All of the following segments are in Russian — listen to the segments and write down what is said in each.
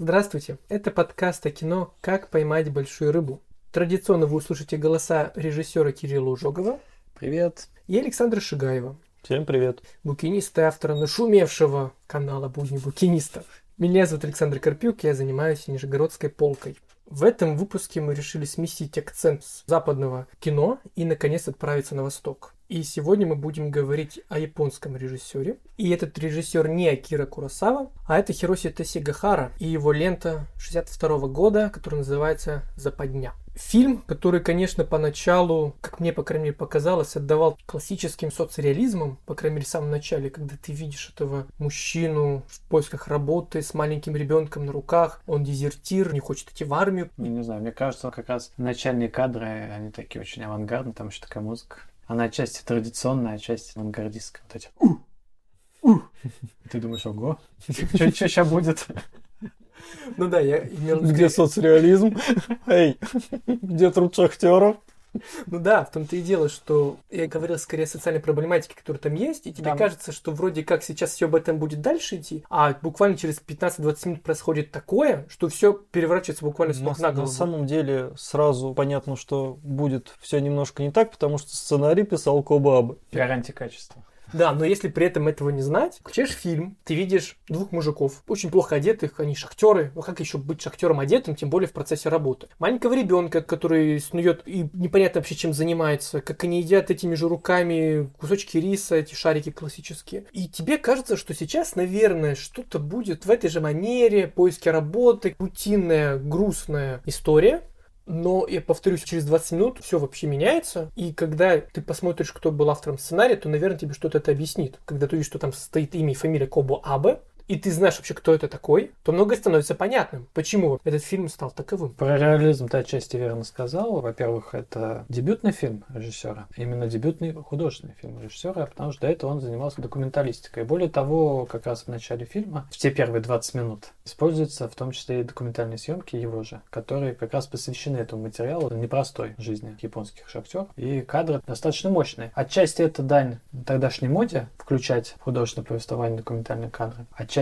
Здравствуйте, это подкаст о кино «Как поймать большую рыбу». Традиционно вы услышите голоса режиссера Кирилла Ужогова Привет. и Александра Шигаева, Всем привет. букиниста и автора нашумевшего канала «Будни букинистов». Меня зовут Александр Карпюк, я занимаюсь Нижегородской полкой. В этом выпуске мы решили сместить акцент с западного кино и, наконец, отправиться на восток. И сегодня мы будем говорить о японском режиссере. И этот режиссер не Акира Куросава, а это Хироси Тесигахара и его лента 62 года, которая называется «Западня». Фильм, который, конечно, поначалу, как мне, по крайней мере, показалось, отдавал классическим соцреализмом, по крайней мере, в самом начале, когда ты видишь этого мужчину в поисках работы с маленьким ребенком на руках, он дезертир, не хочет идти в армию. Не, не знаю, мне кажется, как раз начальные кадры, они такие очень авангардные, там еще такая музыка. Она отчасти традиционная, отчасти авангардистская. Вот эти «у, у». Ты думаешь, ого, что сейчас будет? Ну да, я имел Где соцреализм? Эй, где труд шахтеров? Ну да, в том-то и дело, что я говорил скорее о социальной проблематике, которая там есть, и тебе Там- кажется, что вроде как сейчас все об этом будет дальше идти, а буквально через 15-20 минут происходит такое, что все переворачивается буквально с На, ног на на голову. самом деле сразу понятно, что будет все немножко не так, потому что сценарий писал Кобабы. Гарантия качества. Да, но если при этом этого не знать, включаешь фильм, ты видишь двух мужиков, очень плохо одетых, они шахтеры. Ну как еще быть шахтером одетым, тем более в процессе работы. Маленького ребенка, который снует и непонятно вообще чем занимается, как они едят этими же руками кусочки риса, эти шарики классические. И тебе кажется, что сейчас, наверное, что-то будет в этой же манере, поиски работы, рутинная, грустная история. Но, я повторюсь, через 20 минут все вообще меняется. И когда ты посмотришь, кто был автором сценария, то, наверное, тебе что-то это объяснит. Когда ты видишь, что там стоит имя и фамилия Кобо Абе, и ты знаешь вообще, кто это такой, то многое становится понятным, почему этот фильм стал таковым. Про реализм ты отчасти верно сказал. Во-первых, это дебютный фильм режиссера. Именно дебютный художественный фильм режиссера, потому что до этого он занимался документалистикой. Более того, как раз в начале фильма, в те первые 20 минут, используются в том числе и документальные съемки его же, которые как раз посвящены этому материалу непростой жизни японских шахтеров. И кадры достаточно мощные. Отчасти это дань тогдашней моде включать художественное повествование документальные кадры. Отчасти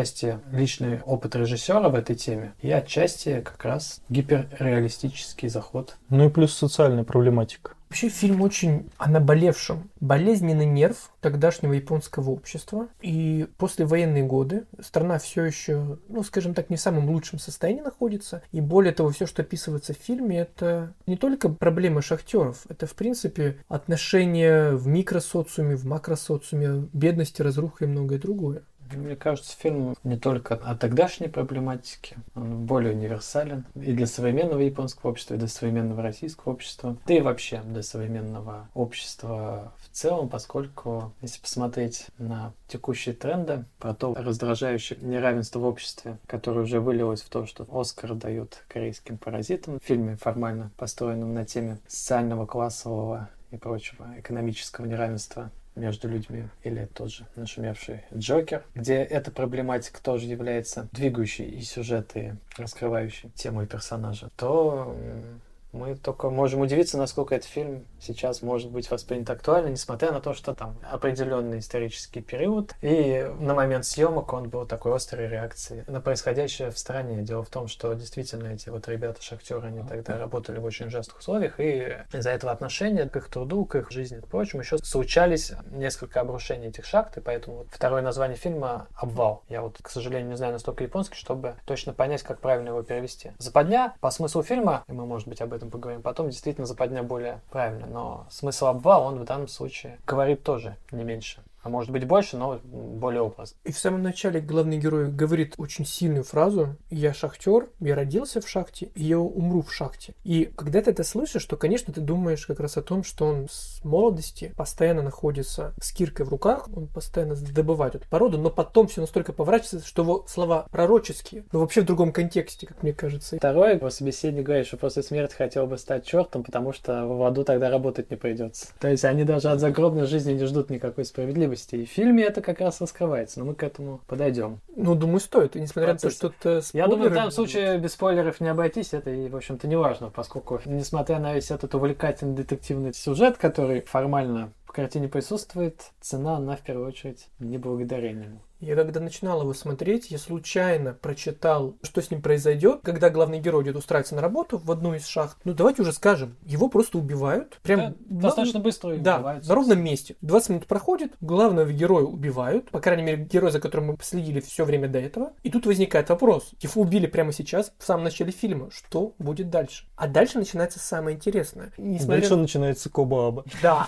личный опыт режиссера в этой теме. И отчасти как раз гиперреалистический заход. Ну и плюс социальная проблематика. Вообще фильм очень о наболевшем. Болезненный нерв тогдашнего японского общества. И после военные годы страна все еще, ну, скажем так, не в самом лучшем состоянии находится. И более того, все, что описывается в фильме, это не только проблема шахтеров. Это, в принципе, отношения в микросоциуме, в макросоциуме, бедности, разруха и многое другое. Мне кажется, фильм не только о тогдашней проблематике, он более универсален и для современного японского общества, и для современного российского общества, да и вообще для современного общества в целом, поскольку, если посмотреть на текущие тренды, про то раздражающее неравенство в обществе, которое уже вылилось в то, что Оскар дают корейским паразитам, в фильме формально построенном на теме социального, классового и прочего экономического неравенства между людьми, или тот же нашумевший Джокер, где эта проблематика тоже является двигающей и сюжеты, раскрывающей тему и персонажа, то мы только можем удивиться, насколько этот фильм сейчас может быть воспринят актуально, несмотря на то, что там определенный исторический период, и на момент съемок он был такой острой реакцией на происходящее в стране. Дело в том, что действительно эти вот ребята-шахтеры, они тогда работали в очень ужасных условиях, и из-за этого отношения к их труду, к их жизни, к прочему, еще случались несколько обрушений этих шахт, и поэтому вот второе название фильма «Обвал». Я вот, к сожалению, не знаю настолько японский, чтобы точно понять, как правильно его перевести. «Западня» по смыслу фильма, и мы, может быть, об этом поговорим потом, действительно «Западня» более правильно, но смысл «Обвал», он в данном случае говорит тоже не меньше. А может быть больше, но более образно. И в самом начале главный герой говорит очень сильную фразу «Я шахтер, я родился в шахте, и я умру в шахте». И когда ты это слышишь, то, конечно, ты думаешь как раз о том, что он с молодости постоянно находится с киркой в руках, он постоянно добывает эту породу, но потом все настолько поворачивается, что его слова пророческие, но вообще в другом контексте, как мне кажется. Второй его собеседник говорит, что после смерти хотел бы стать чертом, потому что в аду тогда работать не придется. То есть они даже от загробной жизни не ждут никакой справедливости. И в фильме это как раз раскрывается, но мы к этому подойдем. Ну, думаю, стоит. И несмотря на то, что это Я думаю, в будут. случае без спойлеров не обойтись, это и, в общем-то, не важно, поскольку, несмотря на весь этот увлекательный детективный сюжет, который формально в картине присутствует, цена, она в первую очередь не благодаря нему. Я когда начинал его смотреть, я случайно прочитал, что с ним произойдет, когда главный герой идет устраиваться на работу в одну из шахт. Ну, давайте уже скажем, его просто убивают. Прям Да, на- достаточно быстро Да, убивают, на ровном месте. 20 минут проходит, главного героя убивают, по крайней мере, герой, за которым мы следили все время до этого. И тут возникает вопрос. Его убили прямо сейчас, в самом начале фильма. Что будет дальше? А дальше начинается самое интересное. Несмотря Дальше начинается Кобааба. да,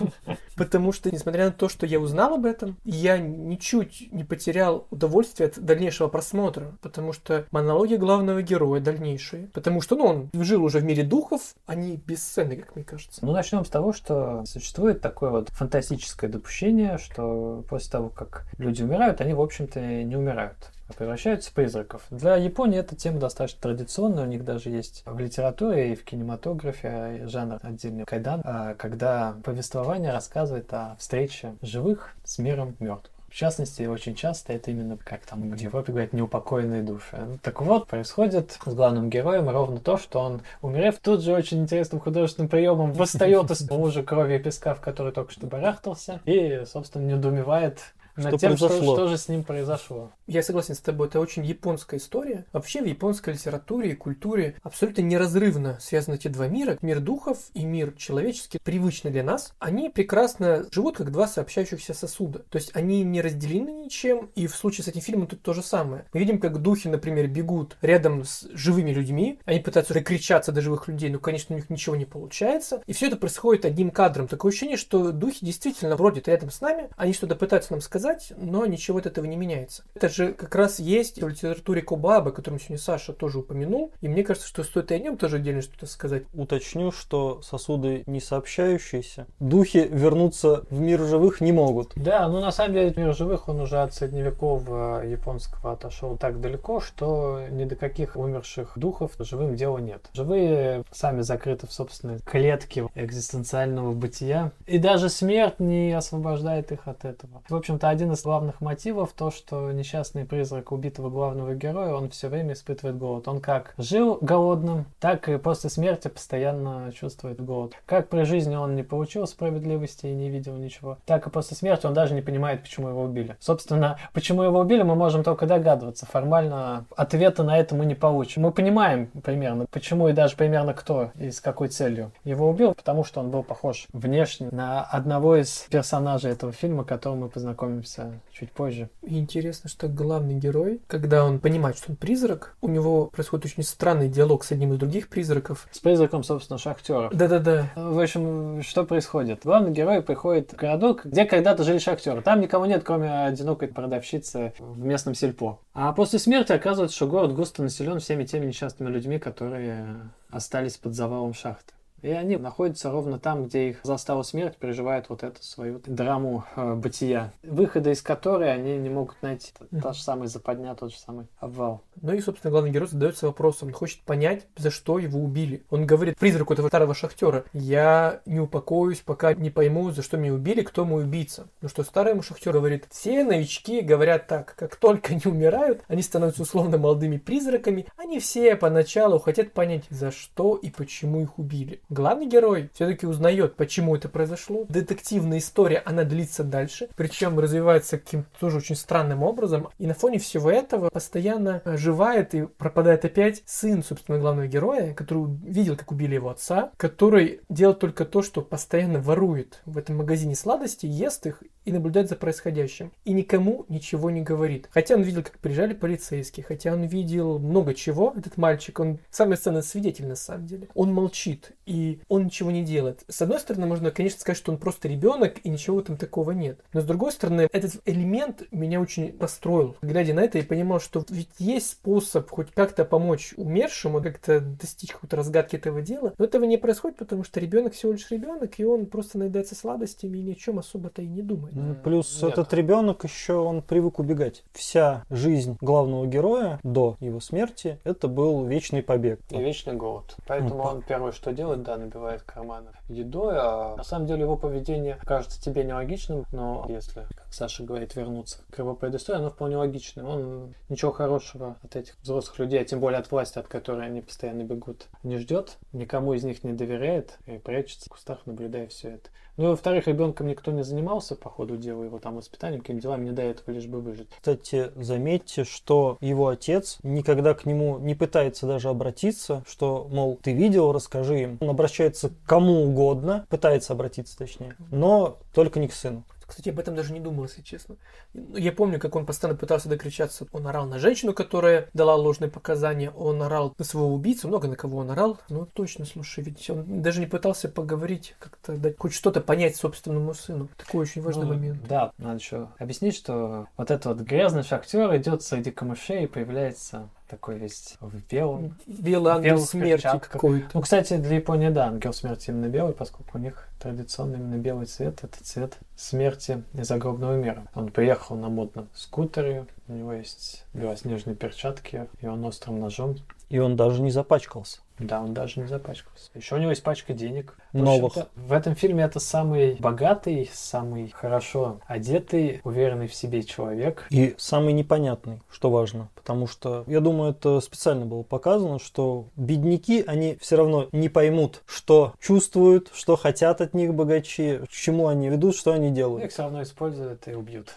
потому что, несмотря на то, что я узнал об этом, я ничуть не потерял удовольствие от дальнейшего просмотра, потому что монологи главного героя дальнейшие, потому что, ну, он жил уже в мире духов, они бесценны, как мне кажется. Ну, начнем с того, что существует такое вот фантастическое допущение, что после того, как люди умирают, они, в общем-то, не умирают а превращаются в призраков. Для Японии эта тема достаточно традиционная, у них даже есть в литературе и в кинематографе жанр отдельный кайдан, а, когда повествование рассказывает о встрече живых с миром мертвых. В частности, очень часто это именно, как там в Европе говорят, неупокоенные души. Ну, Так вот, происходит с главным героем ровно то, что он, умерев, тут же очень интересным художественным приемом восстает из лужи крови и песка, в который только что барахтался, и, собственно, недоумевает над Что тем, что, произошло? что же с ним произошло. Я согласен с тобой, это очень японская история. Вообще в японской литературе и культуре абсолютно неразрывно связаны эти два мира. Мир духов и мир человеческий, привычный для нас. Они прекрасно живут как два сообщающихся сосуда. То есть они не разделены ничем, и в случае с этим фильмом тут то же самое. Мы видим, как духи, например, бегут рядом с живыми людьми, они пытаются докричаться до живых людей, но, конечно, у них ничего не получается. И все это происходит одним кадром. Такое ощущение, что духи действительно бродят рядом с нами, они что-то пытаются нам сказать, но ничего от этого не меняется. Это же как раз есть в литературе Кобаба, которую сегодня Саша тоже упомянул, и мне кажется, что стоит и о нем тоже отдельно что-то сказать. Уточню, что сосуды не сообщающиеся. Духи вернуться в мир живых не могут. Да, ну на самом деле мир живых, он уже от средневекового японского отошел так далеко, что ни до каких умерших духов живым дела нет. Живые сами закрыты в собственной клетке экзистенциального бытия. И даже смерть не освобождает их от этого. В общем-то, один из главных мотивов то, что несчастный призрак убитого главного героя, он все время испытывает голод. Он как жил голодным, так и после смерти постоянно чувствует голод. Как при жизни он не получил справедливости и не видел ничего, так и после смерти он даже не понимает, почему его убили. Собственно, почему его убили, мы можем только догадываться. Формально ответа на это мы не получим. Мы понимаем примерно, почему и даже примерно кто и с какой целью его убил, потому что он был похож внешне на одного из персонажей этого фильма, к которому мы познакомимся чуть позже. Интересно, что главный герой, когда он понимает, что он призрак, у него происходит очень странный диалог с одним из других призраков. С призраком, собственно, шахтера. Да-да-да. В общем, что происходит? Главный герой приходит в городок, где когда-то жили шахтеры. Там никого нет, кроме одинокой продавщицы в местном сельпо. А после смерти оказывается, что город густо населен всеми теми несчастными людьми, которые остались под завалом шахты. И они находятся ровно там, где их застала смерть, переживают вот эту свою драму э, бытия, выхода из которой они не могут найти. Та же самая западня, тот же самый обвал. Ну и, собственно, главный герой задается вопросом, он хочет понять, за что его убили. Он говорит призраку этого старого шахтера, я не упокоюсь, пока не пойму, за что меня убили, кто мой убийца. Ну что старый шахтер говорит, все новички говорят так, как только они умирают, они становятся условно молодыми призраками, они все поначалу хотят понять, за что и почему их убили. Главный герой все-таки узнает, почему это произошло. Детективная история, она длится дальше, причем развивается каким-то тоже очень странным образом. И на фоне всего этого постоянно оживает и пропадает опять сын, собственно, главного героя, который видел, как убили его отца, который делает только то, что постоянно ворует в этом магазине сладостей, ест их и наблюдает за происходящим. И никому ничего не говорит. Хотя он видел, как приезжали полицейские, хотя он видел много чего, этот мальчик, он самый ценный свидетель на самом деле. Он молчит, и он ничего не делает. С одной стороны, можно, конечно, сказать, что он просто ребенок, и ничего там такого нет. Но с другой стороны, этот элемент меня очень расстроил. Глядя на это, я понимал, что ведь есть способ хоть как-то помочь умершему, как-то достичь какой-то разгадки этого дела. Но этого не происходит, потому что ребенок всего лишь ребенок, и он просто наедается сладостями и ни о чем особо-то и не думает. Ну, Плюс нет. этот ребенок еще он привык убегать. Вся жизнь главного героя до его смерти это был вечный побег. И вечный голод. Поэтому он первое, что делает, да, набивает карманы едой, а на самом деле его поведение кажется тебе нелогичным, но если как Саша говорит, вернуться к его предыстории, оно вполне логично. Он ничего хорошего от этих взрослых людей, а тем более от власти, от которой они постоянно бегут, не ждет, никому из них не доверяет и прячется в кустах, наблюдая все это. Ну и во-вторых, ребенком никто не занимался по ходу дела, его там воспитанием, какими делами, не до этого лишь бы выжить. Кстати, заметьте, что его отец никогда к нему не пытается даже обратиться, что, мол, ты видел, расскажи им. Он обращается к кому угодно, пытается обратиться точнее, но только не к сыну. Кстати, об этом даже не думал, если честно. Ну, Я помню, как он постоянно пытался докричаться. Он орал на женщину, которая дала ложные показания. Он орал на своего убийцу. Много на кого он орал. Ну, точно, слушай, ведь он даже не пытался поговорить, как-то дать хоть что-то понять собственному сыну. Такой очень важный Ну, момент. Да, надо еще объяснить, что вот этот вот грязный шахтер идет среди камышей и появляется такой весь в белом. Белый ангел белых смерти какой-то. Ну, кстати, для Японии, да, ангел смерти именно белый, поскольку у них традиционно именно белый цвет – это цвет смерти из загробного мира. Он приехал на модном скутере, у него есть белоснежные перчатки, и он острым ножом. И он даже не запачкался. Да, он даже не запачкался. Еще у него есть пачка денег. В Новых. общем-то, В этом фильме это самый богатый, самый хорошо одетый, уверенный в себе человек. И самый непонятный, что важно. Потому что, я думаю, это специально было показано, что бедняки, они все равно не поймут, что чувствуют, что хотят от них богачи, к чему они ведут, что они Их делают. все равно используют и убьют.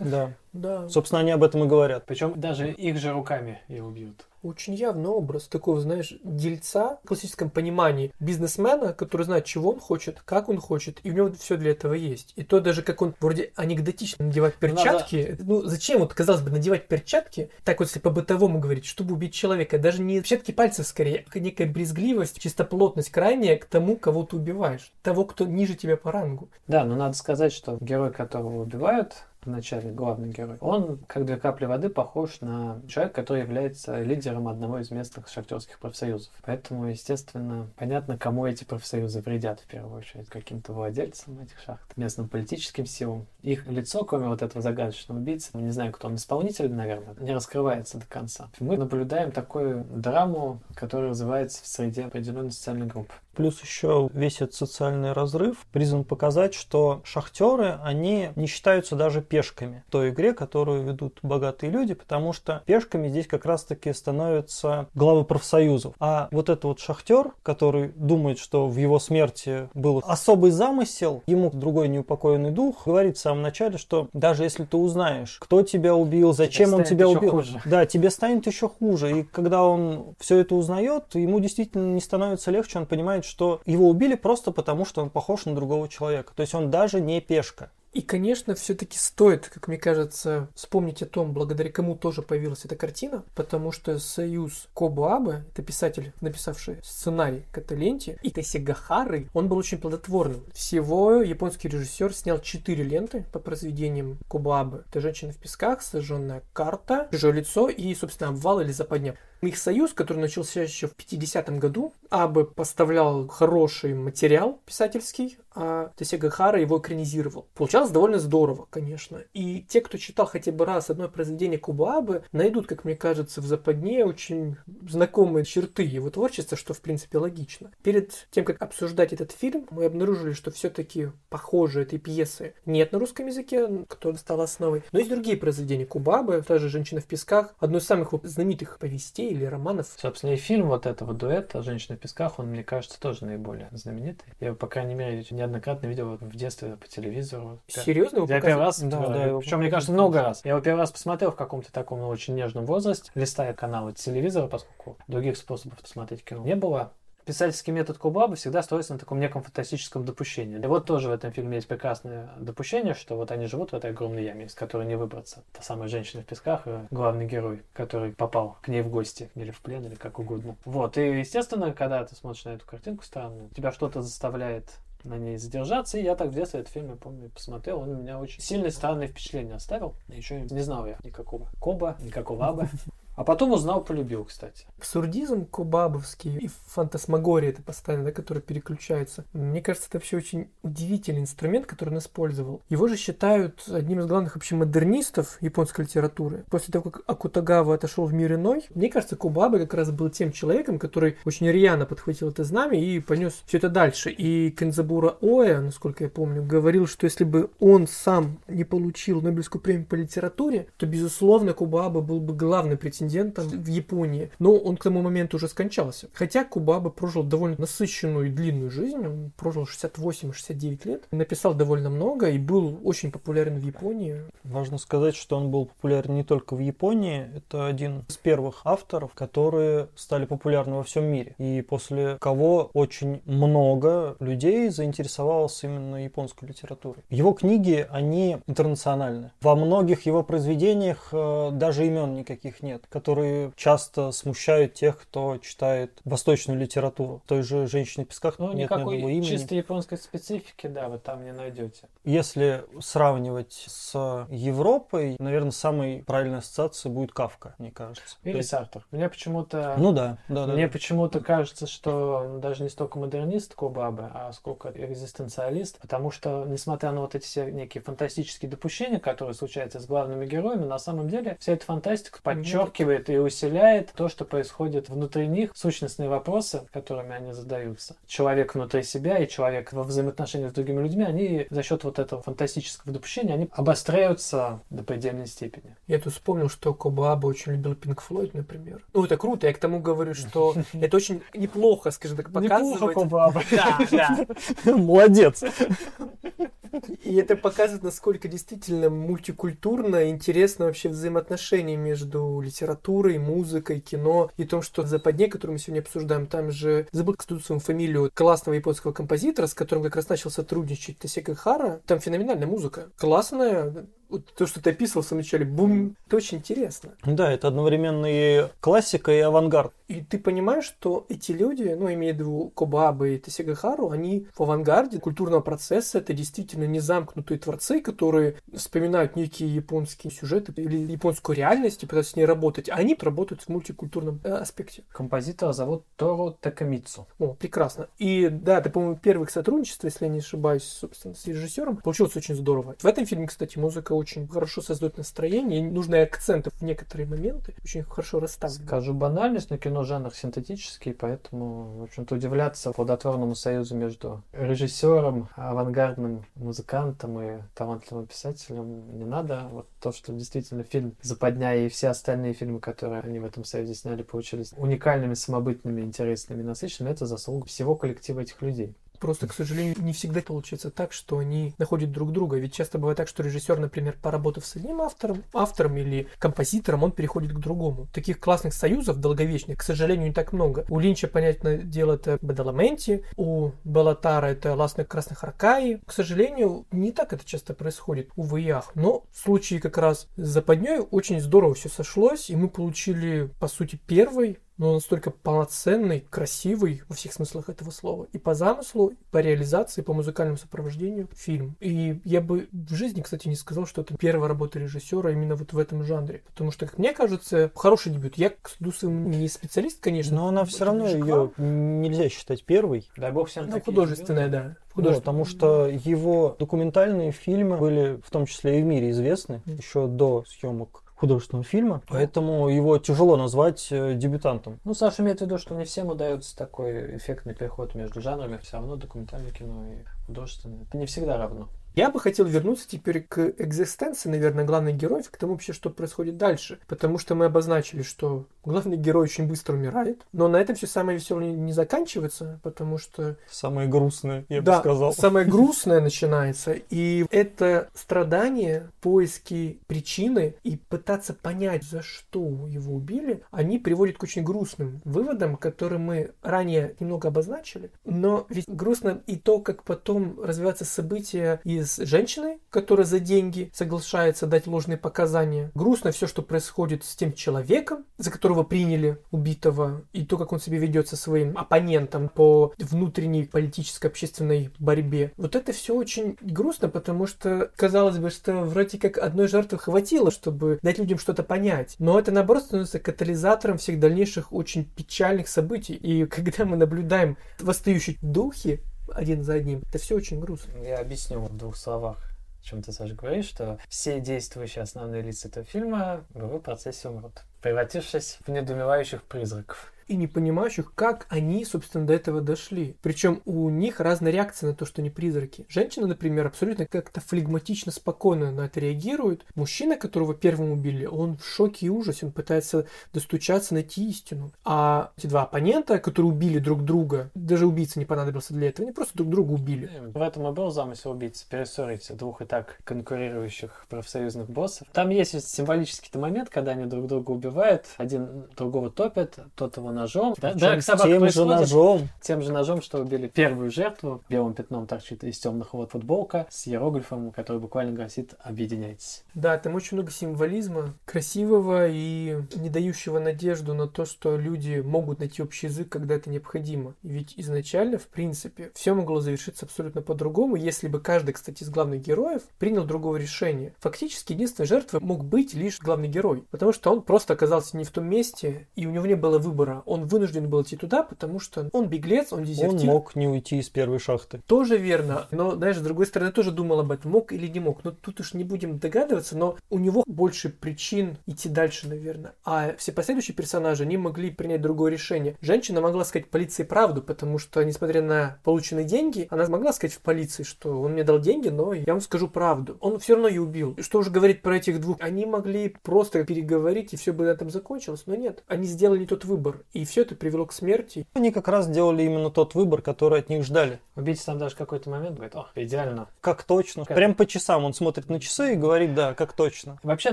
Да. Да, Собственно, они об этом и говорят. Причем даже их же руками и убьют. Очень явный образ такого, знаешь, дельца в классическом понимании бизнесмена, который знает, чего он хочет, как он хочет, и у него все для этого есть. И то даже как он вроде анекдотично надевать Надо- перчатки. Ну, зачем вот, казалось бы, надевать перчатки, так вот если по-бытовому говорить, чтобы убить человека, даже не отпечатки пальцев скорее, а некая брезгливость, чистоплотность крайняя к тому, кого ты убиваешь, того, кто ниже тебя по рангу. Да, но надо сказать, что герой, которого убивают, в начале главный герой, он, как две капли воды, похож на человека, который является лидером одного из местных шахтерских профсоюзов. Поэтому, естественно, понятно, кому эти профсоюзы вредят, в первую очередь, каким-то владельцам этих шахт, местным политическим силам. Их лицо, кроме вот этого загадочного убийцы, не знаю, кто он, исполнитель, наверное, не раскрывается до конца. Мы наблюдаем такую драму, которая развивается в среде определенной социальной группы. Плюс еще весь этот социальный разрыв призван показать, что шахтеры, они не считаются даже пешками в той игре, которую ведут богатые люди, потому что пешками здесь как раз-таки становятся главы профсоюзов. А вот этот вот шахтер, который думает, что в его смерти был особый замысел, ему другой неупокоенный дух, говорит в самом начале, что даже если ты узнаешь, кто тебя убил, зачем он станет тебя убил, хуже. да, тебе станет еще хуже. И когда он все это узнает, ему действительно не становится легче, он понимает, что его убили просто потому, что он похож на другого человека. То есть он даже не пешка. И, конечно, все-таки стоит, как мне кажется, вспомнить о том, благодаря кому тоже появилась эта картина, потому что союз Кобо Абе, это писатель, написавший сценарий к этой ленте, и Тесигахары, он был очень плодотворным. Всего японский режиссер снял четыре ленты по произведениям Кобо Абе. Это «Женщина в песках», «Сожженная карта», «Чужое лицо» и, собственно, «Обвал» или «Западня». Их союз, который начался еще в 50-м году, Абе поставлял хороший материал писательский, а Тесега Хара его экранизировал. Получалось довольно здорово, конечно. И те, кто читал хотя бы раз одно произведение Куба Абе, найдут, как мне кажется, в западне очень знакомые черты его творчества, что в принципе логично. Перед тем, как обсуждать этот фильм, мы обнаружили, что все-таки похоже этой пьесы нет на русском языке, которая стала основой. Но есть другие произведения Кубабы, та же «Женщина в песках», одно из самых знаменитых повестей или романов. Собственно, и фильм вот этого дуэта «Женщина в песках», он, мне кажется, тоже наиболее знаменитый. Я его, по крайней мере, неоднократно видел в детстве по телевизору. Серьезно его Я первый раз, Да, да, его причем, мне кажется, много раз. Я его первый раз посмотрел в каком-то таком ну, очень нежном возрасте, листая каналы телевизора, поскольку других способов посмотреть кино не было. Писательский метод Кубаба всегда строится на таком неком фантастическом допущении. И вот тоже в этом фильме есть прекрасное допущение, что вот они живут в этой огромной яме, из которой не выбраться. Та самая женщина в песках, и главный герой, который попал к ней в гости, или в плен, или как угодно. Вот, и естественно, когда ты смотришь на эту картинку странную, тебя что-то заставляет на ней задержаться. И я так в детстве этот фильм, я помню, посмотрел. Он у меня очень сильное странное впечатление оставил. Еще не знал я никакого Коба, никакого Аба. А потом узнал, полюбил, кстати. Абсурдизм кубабовский и фантасмагория это постоянно, да, который переключается. Мне кажется, это вообще очень удивительный инструмент, который он использовал. Его же считают одним из главных вообще модернистов японской литературы. После того, как Акутагава отошел в мир иной, мне кажется, Кубаба как раз был тем человеком, который очень рьяно подхватил это знамя и понес все это дальше. И Кензабура Оя, насколько я помню, говорил, что если бы он сам не получил Нобелевскую премию по литературе, то, безусловно, Кубаба был бы главным претендентом в Японии. Но он к тому моменту уже скончался. Хотя Кубаба прожил довольно насыщенную и длинную жизнь, он прожил 68-69 лет, написал довольно много и был очень популярен в Японии. Важно сказать, что он был популярен не только в Японии, это один из первых авторов, которые стали популярны во всем мире. И после кого очень много людей заинтересовалось именно японской литературой. Его книги, они интернациональны. Во многих его произведениях э, даже имен никаких нет, которые часто смущают тех, кто читает восточную литературу. Той же «Женщине в песках» Ну, нет ни одного никакой имени. чисто японской специфики, да, вы там не найдете. Если сравнивать с Европой, наверное, самой правильной ассоциацией будет Кавка, мне кажется. Или есть- Сартер. Мне почему-то... Ну да, да, да. Мне да. почему-то кажется, что даже не столько модернист Кубабы, а сколько экзистенциалист, потому что, несмотря на вот эти все некие фантастические допущения, которые случаются с главными героями, на самом деле вся эта фантастика подчеркивает и усиляет то, что происходит внутри них, сущностные вопросы, которыми они задаются. Человек внутри себя и человек во взаимоотношениях с другими людьми, они за счет вот этого фантастического допущения, они обостряются до предельной степени. Я тут вспомнил, что Кобаба очень любил Пинк Флойд, например. Ну, это круто. Я к тому говорю, что это очень неплохо, скажем так, показывать. Кубаба. Да, да. Молодец. И это показывает, насколько действительно мультикультурно интересно вообще взаимоотношения между литературой, музыкой, кино. И том, что западне, которую мы сегодня обсуждаем, там же забыл как свою фамилию классного японского композитора, с которым как раз начал сотрудничать Тасека Хара. Там феноменальная музыка. Классная. Вот то, что ты описывал в самом начале, бум, это очень интересно. Да, это одновременно и классика, и авангард. И ты понимаешь, что эти люди, ну, имею в виду Кобабы и Тесигахару, они в авангарде культурного процесса, это действительно не замкнутые творцы, которые вспоминают некие японские сюжеты или японскую реальность и пытаются с ней работать. А они работают в мультикультурном э, аспекте. Композитора зовут Торо Такамицу. О, прекрасно. И да, это, по-моему, первых сотрудничеств, если я не ошибаюсь, собственно, с режиссером. Получилось очень здорово. В этом фильме, кстати, музыка очень хорошо создает настроение, нужные акценты в некоторые моменты очень хорошо расставлены. Скажу банальность, но кино жанр синтетический, поэтому, в общем-то, удивляться плодотворному союзу между режиссером, авангардным музыкантом и талантливым писателем не надо. Вот то, что действительно фильм «Западня» и все остальные фильмы, которые они в этом союзе сняли, получились уникальными, самобытными, интересными насыщенными, это заслуга всего коллектива этих людей. Просто, к сожалению, не всегда получается так, что они находят друг друга. Ведь часто бывает так, что режиссер, например, поработав с одним автором, автором или композитором, он переходит к другому. Таких классных союзов долговечных, к сожалению, не так много. У Линча, понятное дело, это Бадаламенти, у Балатара это Ласны Красных Аркаи. К сожалению, не так это часто происходит, увы и. Но в случае как раз с Западней очень здорово все сошлось, и мы получили, по сути, первый но настолько полноценный, красивый во всех смыслах этого слова. И по замыслу, и по реализации, и по музыкальному сопровождению фильм. И я бы в жизни, кстати, не сказал, что это первая работа режиссера именно вот в этом жанре. Потому что, как мне кажется, хороший дебют. Я, к своему, не специалист, конечно. Но она все равно ее нельзя считать первой. Дай бог всем такие художественная, да. Ну, Художественная. потому что его документальные фильмы были в том числе и в мире известны еще до съемок художественного фильма, поэтому его тяжело назвать э, дебютантом. Ну, Саша имеет в виду, что не всем удается такой эффектный переход между жанрами. Все равно документальное кино и художественное. Это не всегда равно. Я бы хотел вернуться теперь к экзистенции, наверное, главных героев, к тому вообще, что происходит дальше. Потому что мы обозначили, что главный герой очень быстро умирает. Но на этом все самое веселое не заканчивается, потому что Самое грустное, я да, бы сказал. самое грустное начинается. И это страдание, поиски причины и пытаться понять, за что его убили, они приводят к очень грустным выводам, которые мы ранее немного обозначили. Но ведь грустно и то, как потом развиваются события и с женщиной, которая за деньги соглашается дать ложные показания. Грустно все, что происходит с тем человеком, за которого приняли убитого, и то, как он себя ведет со своим оппонентом по внутренней политической общественной борьбе. Вот это все очень грустно, потому что казалось бы, что вроде как одной жертвы хватило, чтобы дать людям что-то понять. Но это наоборот становится катализатором всех дальнейших очень печальных событий. И когда мы наблюдаем восстающие духи один за одним, это все очень грустно. Я объясню в двух словах чем ты, Саша, говоришь, что все действующие основные лица этого фильма в его процессе умрут, превратившись в недоумевающих призраков и не понимающих, как они, собственно, до этого дошли. Причем у них разная реакция на то, что они призраки. Женщина, например, абсолютно как-то флегматично, спокойно на это реагирует. Мужчина, которого первым убили, он в шоке и ужасе, он пытается достучаться, найти истину. А эти два оппонента, которые убили друг друга, даже убийца не понадобился для этого, они просто друг друга убили. В этом и был замысел убийцы, перессорить двух и так конкурирующих профсоюзных боссов. Там есть символический момент, когда они друг друга убивают, один другого топит, тот его ножом. Да, да, тем же ножом. Тем же ножом, что убили первую жертву. Белым пятном торчит из темных вод футболка с иероглифом, который буквально гласит «Объединяйтесь». Да, там очень много символизма, красивого и не дающего надежду на то, что люди могут найти общий язык, когда это необходимо. Ведь изначально, в принципе, все могло завершиться абсолютно по-другому, если бы каждый, кстати, из главных героев принял другого решения. Фактически, единственной жертвой мог быть лишь главный герой, потому что он просто оказался не в том месте, и у него не было выбора он вынужден был идти туда, потому что он беглец, он дезертир. Он мог не уйти из первой шахты. Тоже верно. Но, знаешь, с другой стороны, тоже думал об этом, мог или не мог. Но тут уж не будем догадываться, но у него больше причин идти дальше, наверное. А все последующие персонажи, они могли принять другое решение. Женщина могла сказать полиции правду, потому что, несмотря на полученные деньги, она могла сказать в полиции, что он мне дал деньги, но я вам скажу правду. Он все равно ее убил. Что уже говорить про этих двух? Они могли просто переговорить, и все бы на этом закончилось, но нет. Они сделали тот выбор. И все это привело к смерти. Они как раз сделали именно тот выбор, который от них ждали. Убийца там даже какой-то момент говорит, о, идеально. Как точно. Как... Прям по часам он смотрит на часы и говорит, да, как точно. Вообще,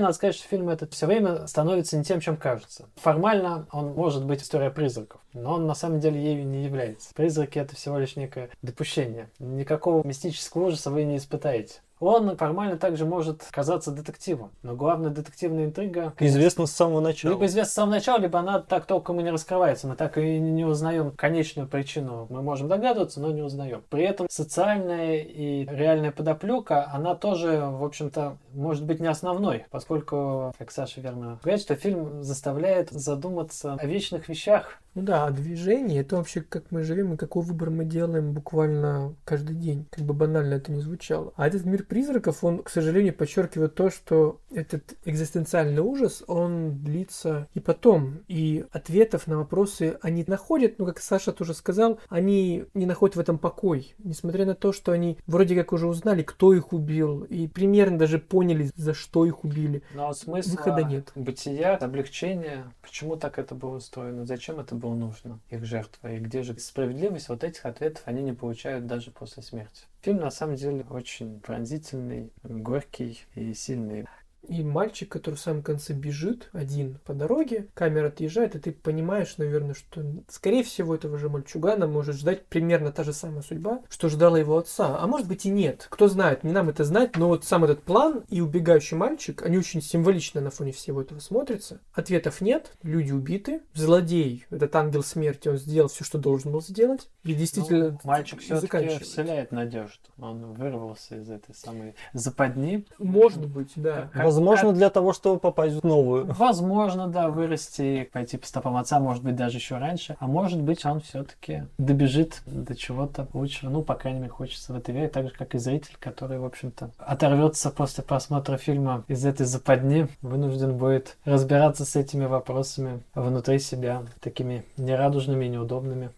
надо сказать, что фильм этот все время становится не тем, чем кажется. Формально он может быть история призраков, но он на самом деле ею не является. Призраки это всего лишь некое допущение. Никакого мистического ужаса вы не испытаете. Он формально также может казаться детективом, но главная детективная интрига... Известна с самого начала. Либо известна с самого начала, либо она так толком и не раскрывается. Мы так и не узнаем конечную причину. Мы можем догадываться, но не узнаем. При этом социальная и реальная подоплека, она тоже, в общем-то, может быть не основной, поскольку, как Саша верно говорит, что фильм заставляет задуматься о вечных вещах, ну да, а движение это вообще как мы живем и какой выбор мы делаем буквально каждый день. Как бы банально это не звучало. А этот мир призраков, он, к сожалению, подчеркивает то, что этот экзистенциальный ужас, он длится и потом. И ответов на вопросы они находят, ну, как Саша тоже сказал, они не находят в этом покой. Несмотря на то, что они вроде как уже узнали, кто их убил, и примерно даже поняли, за что их убили. Но смысла Выхода нет. бытия, облегчения, почему так это было устроено, зачем это было нужно, их жертва, и где же справедливость, вот этих ответов они не получают даже после смерти. Фильм на самом деле очень пронзительный, горький и сильный. И мальчик, который в самом конце бежит один по дороге, камера отъезжает, и ты понимаешь, наверное, что, скорее всего, этого же мальчугана может ждать примерно та же самая судьба, что ждала его отца. А может быть и нет. Кто знает, не нам это знать, но вот сам этот план и убегающий мальчик, они очень символично на фоне всего этого смотрятся. Ответов нет, люди убиты, злодей, этот ангел смерти, он сделал все, что должен был сделать. И действительно, ну, мальчик все-таки вселяет надежду. Он вырвался из этой самой западни. Может быть, да. Как Возможно, для того, чтобы попасть в новую. Возможно, да, вырасти, пойти по стопам отца, может быть, даже еще раньше. А может быть, он все-таки добежит до чего-то лучшего. Ну, по крайней мере, хочется в это верить. Так же, как и зритель, который, в общем-то, оторвется после просмотра фильма из этой западни, вынужден будет разбираться с этими вопросами внутри себя, такими нерадужными и неудобными.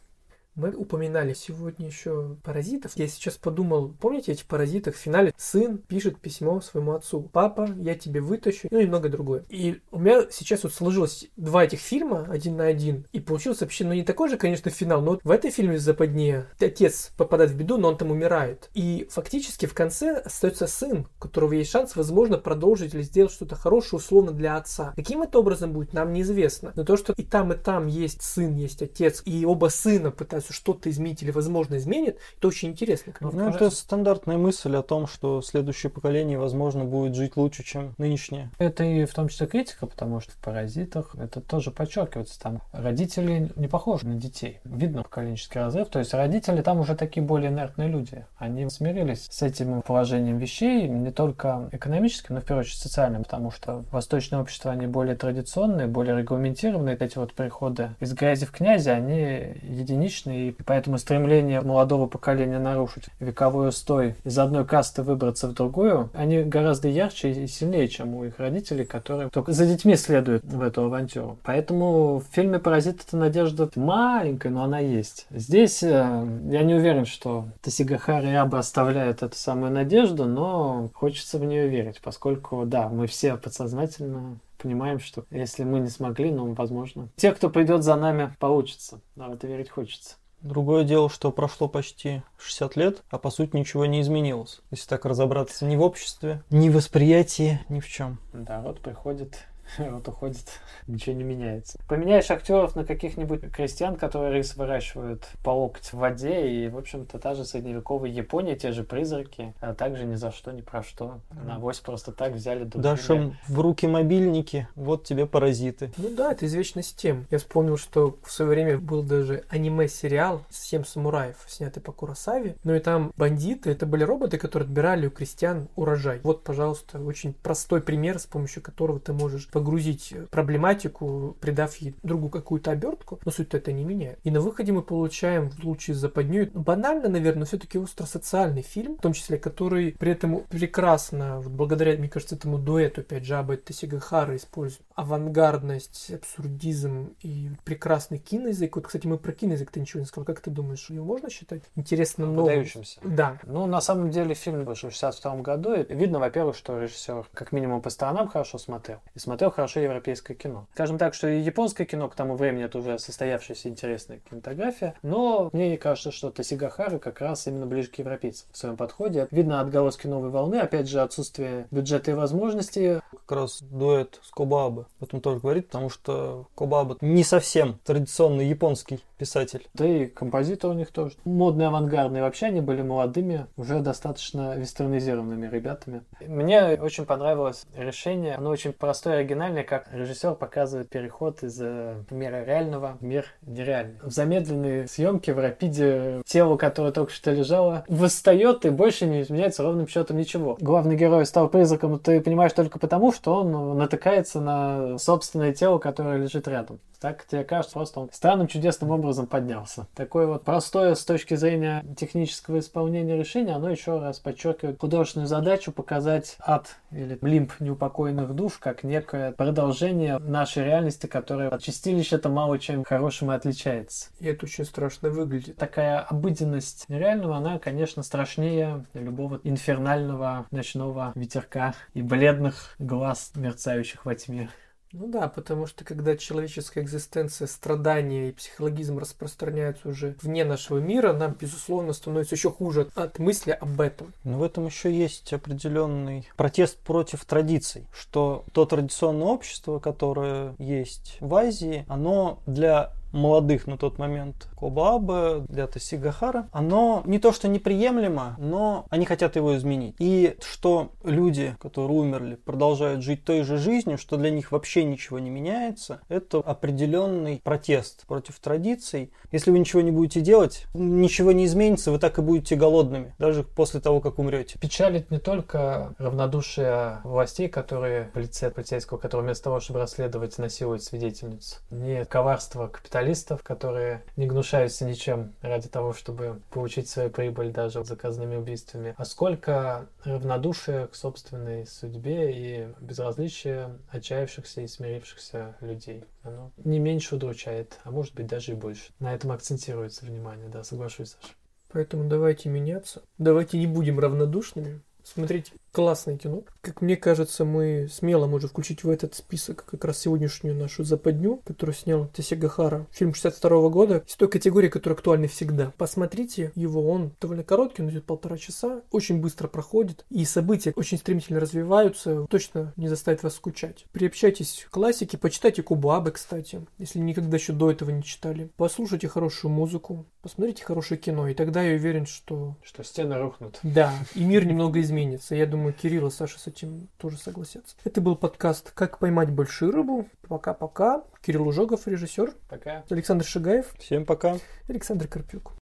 Мы упоминали сегодня еще паразитов. Я сейчас подумал, помните эти паразиты в финале? Сын пишет письмо своему отцу. Папа, я тебе вытащу. Ну и многое другое. И у меня сейчас вот сложилось два этих фильма один на один. И получился вообще, ну не такой же, конечно, финал, но в этой фильме «Западне» отец попадает в беду, но он там умирает. И фактически в конце остается сын, у которого есть шанс, возможно, продолжить или сделать что-то хорошее условно для отца. Каким это образом будет, нам неизвестно. Но то, что и там, и там есть сын, есть отец, и оба сына пытаются пытаются что-то изменить или, возможно, изменят, это очень интересно. Ну, ну это стандартная мысль о том, что следующее поколение, возможно, будет жить лучше, чем нынешнее. Это и в том числе критика, потому что в «Паразитах» это тоже подчеркивается. Там родители не похожи на детей. Видно поколенческий разрыв. То есть родители там уже такие более инертные люди. Они смирились с этим положением вещей не только экономическим, но в первую очередь социальным, потому что восточное общество, они более традиционные, более регламентированные. Эти вот приходы из грязи в князи, они единичные, и поэтому стремление молодого поколения нарушить вековой устой из одной касты выбраться в другую, они гораздо ярче и сильнее, чем у их родителей, которые только за детьми следуют в эту авантюру. Поэтому в фильме «Паразит» эта надежда маленькая, но она есть. Здесь э, я не уверен, что Тасигахара Яба оставляет эту самую надежду, но хочется в нее верить, поскольку, да, мы все подсознательно понимаем, что если мы не смогли, ну, возможно, те, кто придет за нами, получится. Да, в это верить хочется. Другое дело, что прошло почти 60 лет, а по сути ничего не изменилось. Если так разобраться ни в обществе, ни в восприятии, ни в чем. Да, вот приходит вот уходит, ничего не меняется. Поменяешь актеров на каких-нибудь крестьян, которые рис выращивают по локоть в воде, и, в общем-то, та же средневековая Япония, те же призраки, а также ни за что, ни про что. На авось просто так взяли друг Дашь им в руки мобильники, вот тебе паразиты. Ну да, это извечность тем. Я вспомнил, что в свое время был даже аниме-сериал «Семь самураев», снятый по Курасаве. Ну и там бандиты, это были роботы, которые отбирали у крестьян урожай. Вот, пожалуйста, очень простой пример, с помощью которого ты можешь погрузить проблематику, придав ей другую какую-то обертку, но суть это не меняет. И на выходе мы получаем в случае с западней, ну, банально, наверное, но все-таки остро-социальный фильм, в том числе, который при этом прекрасно, вот благодаря, мне кажется, этому дуэту, опять же, Абы Тесигахара использует авангардность, абсурдизм и прекрасный киноязык. Вот, кстати, мы про киноязык ты ничего не сказал. Как ты думаешь, его можно считать интересно новым? Да. Ну, на самом деле, фильм вышел в 62 году. И видно, во-первых, что режиссер как минимум по сторонам хорошо смотрел. И смотрел смотрел хорошо европейское кино. Скажем так, что и японское кино к тому времени это уже состоявшаяся интересная кинематография, но мне кажется, что Тасигахара как раз именно ближе к европейцам в своем подходе. Видно отголоски новой волны, опять же, отсутствие бюджета и возможностей. Как раз дуэт с Кобабы об этом тоже говорит, потому что Кобаба не совсем традиционный японский писатель. Да и композитор у них тоже. Модные, авангардные. Вообще они были молодыми, уже достаточно вестернизированными ребятами. Мне очень понравилось решение. Оно очень простое, оригинальное, как режиссер показывает переход из э, мира реального в мир нереальный. В замедленной съемке в рапиде тело, которое только что лежало, восстает и больше не изменяется ровным счетом ничего. Главный герой стал призраком, ты понимаешь только потому, что он натыкается на собственное тело, которое лежит рядом. Так тебе кажется, просто он странным чудесным образом поднялся. Такое вот простое с точки зрения технического исполнения решения, оно еще раз подчеркивает художественную задачу показать ад или лимб неупокоенных душ как некое продолжение нашей реальности, которая от чистилища-то мало чем хорошим и отличается. И это очень страшно выглядит. Такая обыденность нереального, она, конечно, страшнее любого инфернального ночного ветерка и бледных глаз, мерцающих во тьме. Ну да, потому что когда человеческая экзистенция, страдания и психологизм распространяются уже вне нашего мира, нам, безусловно, становится еще хуже от мысли об этом. Но в этом еще есть определенный протест против традиций, что то традиционное общество, которое есть в Азии, оно для молодых на тот момент Кобаабы, для Тасигахара, оно не то что неприемлемо, но они хотят его изменить. И что люди, которые умерли, продолжают жить той же жизнью, что для них вообще ничего не меняется, это определенный протест против традиций. Если вы ничего не будете делать, ничего не изменится, вы так и будете голодными, даже после того, как умрете. Печалит не только равнодушие властей, которые в лице полицейского, который вместо того, чтобы расследовать, насилует свидетельницу, не коварство капиталистов, капиталистов, которые не гнушаются ничем ради того, чтобы получить свою прибыль даже заказными убийствами, а сколько равнодушия к собственной судьбе и безразличия отчаявшихся и смирившихся людей. Оно не меньше удручает, а может быть даже и больше. На этом акцентируется внимание, да, соглашусь, Саша. Поэтому давайте меняться. Давайте не будем равнодушными. Смотрите, Классное кино. Как мне кажется, мы смело можем включить в этот список как раз сегодняшнюю нашу западню, которую снял Тесега Хара. Фильм 62 года. Из той категории, которая актуальна всегда. Посмотрите его, он довольно короткий, он идет полтора часа. Очень быстро проходит. И события очень стремительно развиваются. Точно не заставит вас скучать. Приобщайтесь к классике. Почитайте Кубабы, кстати, если никогда еще до этого не читали. Послушайте хорошую музыку. Посмотрите хорошее кино. И тогда я уверен, что... Что стены рухнут. Да, и мир немного изменится. Я думаю, Кирилл и Саша с этим тоже согласятся. Это был подкаст «Как поймать большую рыбу». Пока-пока. Кирилл Ужогов, режиссер. Пока. Александр Шигаев. Всем пока. Александр Карпюк.